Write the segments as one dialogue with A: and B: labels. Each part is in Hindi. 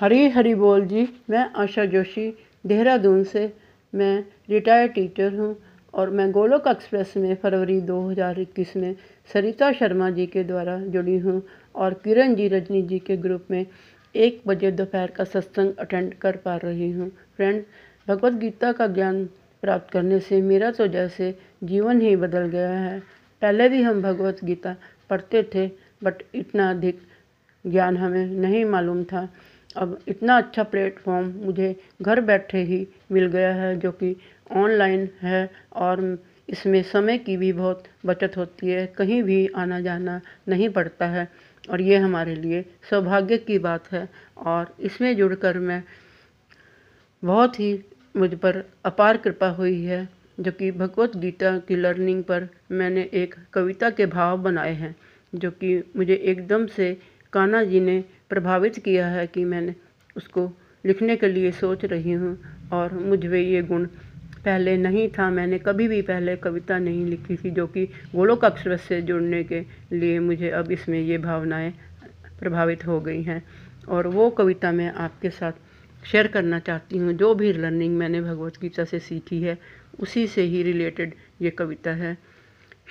A: हरी हरी बोल जी। मैं आशा जोशी, देहरादून से। मैं रिटायर्ड टीचर हूँ और मैं गोलोक एक्सप्रेस में फरवरी 2021 में सरिता शर्मा जी के द्वारा जुड़ी हूँ और किरण जी रजनी जी के ग्रुप में एक बजे दोपहर का सत्संग अटेंड कर पा रही हूँ। फ्रेंड, भगवत गीता का ज्ञान प्राप्त करने से मेरा तो जैसे जीवन ही बदल गया है। पहले भी हम भगवत गीता पढ़ते थे, बट इतना अधिक ज्ञान हमें नहीं मालूम था। अब इतना अच्छा प्लेटफॉर्म मुझे घर बैठे ही मिल गया है, जो कि ऑनलाइन है और इसमें समय की भी बहुत बचत होती है। कहीं भी आना जाना नहीं पड़ता है और ये हमारे लिए सौभाग्य की बात है और इसमें जुड़कर मैं बहुत ही मुझ पर अपार कृपा हुई है, जो कि भगवत गीता की लर्निंग पर मैंने एक कविता के भाव बनाए हैं, जो कि मुझे एकदम से कान्हा जी ने प्रभावित किया है कि मैंने उसको लिखने के लिए सोच रही हूँ और मुझ ये गुण पहले नहीं था। मैंने कभी भी पहले कविता नहीं लिखी थी, जो कि गोलोक अक्षरस से जुड़ने के लिए मुझे अब इसमें ये भावनाएँ प्रभावित हो गई हैं। और वो कविता मैं आपके साथ शेयर करना चाहती हूँ। जो भी लर्निंग मैंने भगवत गीता से सीखी है, उसी से ही रिलेटेड ये कविता है।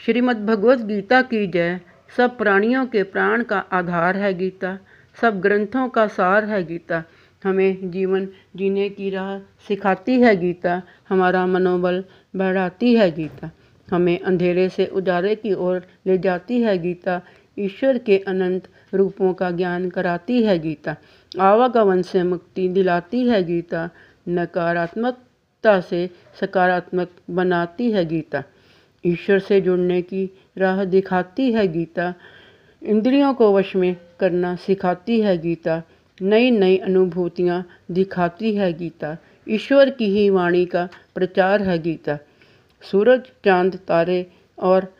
A: श्रीमद् भगवत गीता की जय। सब प्राणियों के प्राण का आधार है गीता, सब ग्रंथों का सार है गीता। हमें जीवन जीने की राह सिखाती है गीता, हमारा मनोबल बढ़ाती है गीता। हमें अंधेरे से उजाले की ओर ले जाती है गीता, ईश्वर के अनंत रूपों का ज्ञान कराती है गीता। आवागमन से मुक्ति दिलाती है गीता, नकारात्मकता से सकारात्मक बनाती है गीता। ईश्वर से जुड़ने की राह दिखाती है गीता। इंद्रियों को वश में करना सिखाती है गीता। नई नई अनुभूतियाँ दिखाती है गीता। ईश्वर की ही वाणी का प्रचार है गीता। सूरज, चाँद, तारे और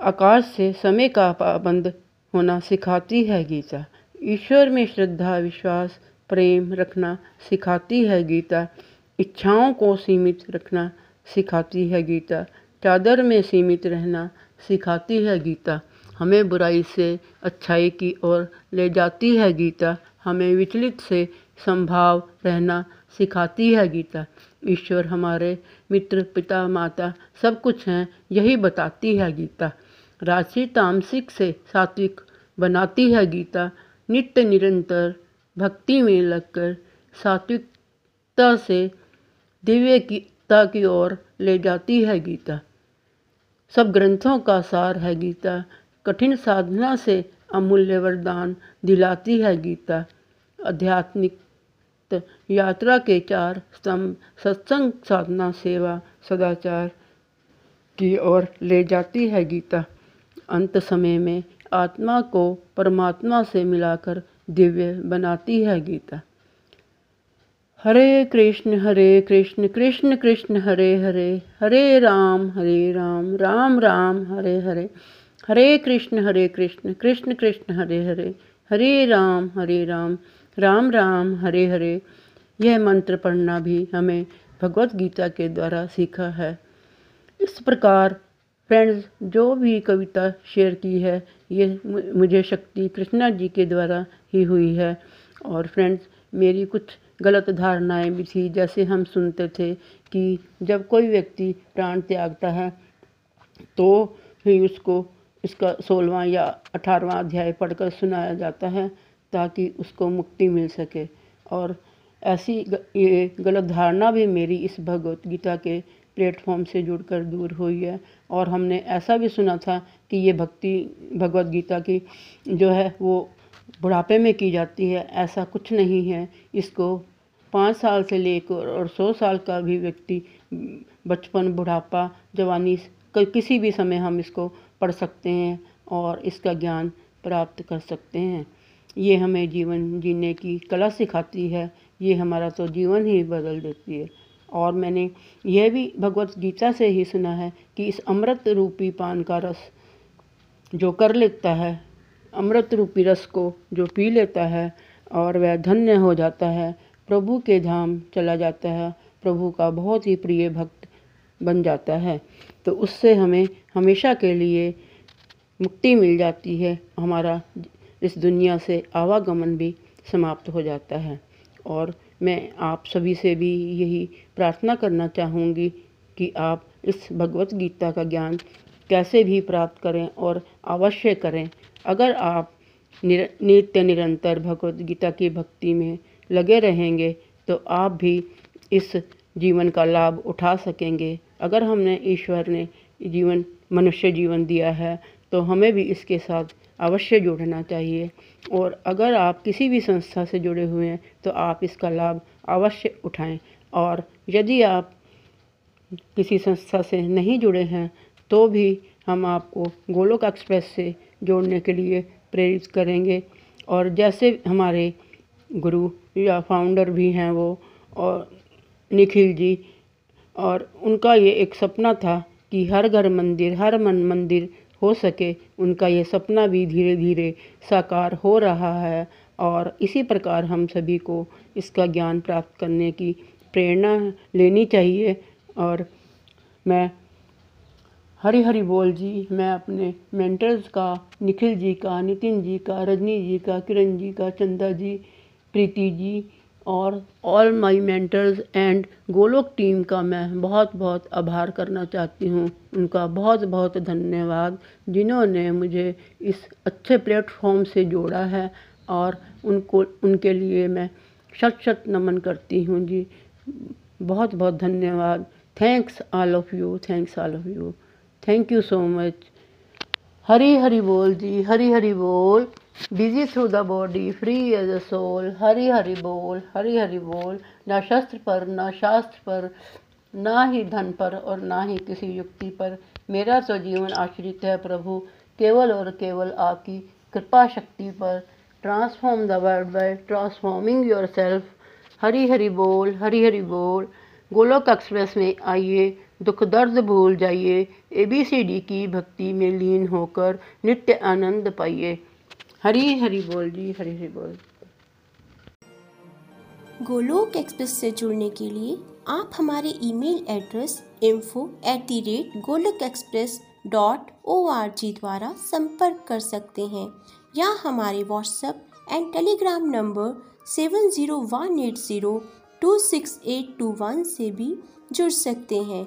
A: आकाश से समय का पाबंद होना सिखाती है गीता। ईश्वर में श्रद्धा, विश्वास, प्रेम रखना सिखाती है गीता। इच्छाओं को सीमित रखना सिखाती है गीता। चादर में सीमित रहना सिखाती है गीता। हमें बुराई से अच्छाई की ओर ले जाती है गीता। हमें विचलित से संभाव रहना सिखाती है गीता। ईश्वर हमारे मित्र, पिता, माता सब कुछ हैं, यही बताती है गीता। राशि तामसिक से सात्विक बनाती है गीता। नित्य निरंतर भक्ति में लगकर सात्विकता से दिव्य दिव्यता की ओर ले जाती है गीता। सब ग्रंथों का सार है गीता। कठिन साधना से अमूल्य वरदान दिलाती है गीता। आध्यात्मिक यात्रा के चार स्तंभ, सत्संग, साधना, सेवा, सदाचार की ओर ले जाती है गीता। अंत समय में आत्मा को परमात्मा से मिलाकर दिव्य बनाती है गीता। हरे कृष्ण हरे कृष्ण कृष्ण कृष्ण, हरे हरे हरे राम हरे राम राम राम, हरे हरे हरे कृष्ण हरे कृष्ण कृष्ण कृष्ण, हरे हरे हरे राम हरे राम राम राम, हरे हरे। यह मंत्र पढ़ना भी हमें भगवत गीता के द्वारा सीखा है। इस प्रकार फ्रेंड्स, जो भी कविता शेयर की है, ये मुझे शक्ति कृष्णा जी के द्वारा ही हुई है। और फ्रेंड्स, मेरी कुछ गलत धारणाएँ भी थी। जैसे हम सुनते थे कि जब कोई व्यक्ति प्राण त्यागता है तो ही उसको इसका सोलवा या अठारहवा अध्याय पढ़कर सुनाया जाता है ताकि उसको मुक्ति मिल सके। और ऐसी ये गलत धारणा भी मेरी इस भगवत गीता के प्लेटफॉर्म से जुड़कर दूर हुई है। और हमने ऐसा भी सुना था कि ये भक्ति, भगवत गीता की जो है, वो बुढ़ापे में की जाती है, ऐसा कुछ नहीं है। इसको पाँच साल से लेकर और सौ साल का भी व्यक्ति, बचपन, बुढ़ापा, जवानी किसी भी समय हम इसको पढ़ सकते हैं और इसका ज्ञान प्राप्त कर सकते हैं। ये हमें जीवन जीने की कला सिखाती है। ये हमारा तो जीवन ही बदल देती है। और मैंने यह भी भगवत गीता से ही सुना है कि इस अमृत रूपी पान का रस जो कर लेता है अमृत रूपी रस को जो पी लेता है और वह धन्य हो जाता है, प्रभु के धाम चला जाता है, प्रभु का बहुत ही प्रिय भक्त बन जाता है। तो उससे हमें हमेशा के लिए मुक्ति मिल जाती है, हमारा इस दुनिया से आवागमन भी समाप्त हो जाता है। और मैं आप सभी से भी यही प्रार्थना करना चाहूँगी कि आप इस भगवत गीता का ज्ञान कैसे भी प्राप्त करें और अवश्य करें। अगर आप निर, नित्य निरंतर भगवत गीता की भक्ति में लगे रहेंगे तो आप भी इस जीवन का लाभ उठा सकेंगे। अगर हमने ईश्वर ने जीवन मनुष्य जीवन दिया है तो हमें भी इसके साथ अवश्य जुड़ना चाहिए। और अगर आप किसी भी संस्था से जुड़े हुए हैं तो आप इसका लाभ अवश्य उठाएँ। और यदि आप किसी संस्था से नहीं जुड़े हैं तो भी हम आपको गोलोक एक्सप्रेस से जोड़ने के लिए प्रेरित करेंगे। और जैसे हमारे गुरु या फाउंडर भी हैं वो, और निखिल जी, और उनका ये एक सपना था कि हर घर मंदिर, हर मन मंदिर हो सके, उनका ये सपना भी धीरे धीरे साकार हो रहा है। और इसी प्रकार हम सभी को इसका ज्ञान प्राप्त करने की प्रेरणा लेनी चाहिए। और मैं हरी हरी बोल जी, मैं अपने मेंटर्स का, निखिल जी का, नितिन जी का, रजनी जी का, किरण जी का, चंदा जी, प्रीति जी और all my mentors and Golok team का मैं बहुत बहुत आभार करना चाहती हूँ। उनका बहुत बहुत धन्यवाद, जिन्होंने मुझे इस अच्छे प्लेटफॉर्म से जोड़ा है और उनको, उनके लिए मैं शत शत नमन करती हूँ जी। बहुत बहुत धन्यवाद। Thanks all of you thanks all of you thank you so much Hari Hari बोल जी हरी हरी बोल busy through the body free as a soul Hari Hari बोल हरी हरी बोल ना शस्त्र पर ना शास्त्र पर ना ही धन पर और ना ही किसी युक्ति पर मेरा तो जीवन आश्रित है प्रभु केवल और केवल आपकी कृपा शक्ति पर transform the world by transforming yourself Hari Hari बोल हरी हरी बोल गोलोक एक्सप्रेस में आइए दुख दर्द भूल जाइए। एबीसीडी की भक्ति में लीन होकर नित्य आनंद पाइए। हरी हरी बोल जी, हरी हरी बोल।
B: गोलोक एक्सप्रेस से जुड़ने के लिए आप हमारे email address info at the rate Golok express dot O R G द्वारा संपर्क कर सकते हैं या हमारे WhatsApp and Telegram number seven zero one eight zero two six eight two one से भी जुड़ सकते हैं।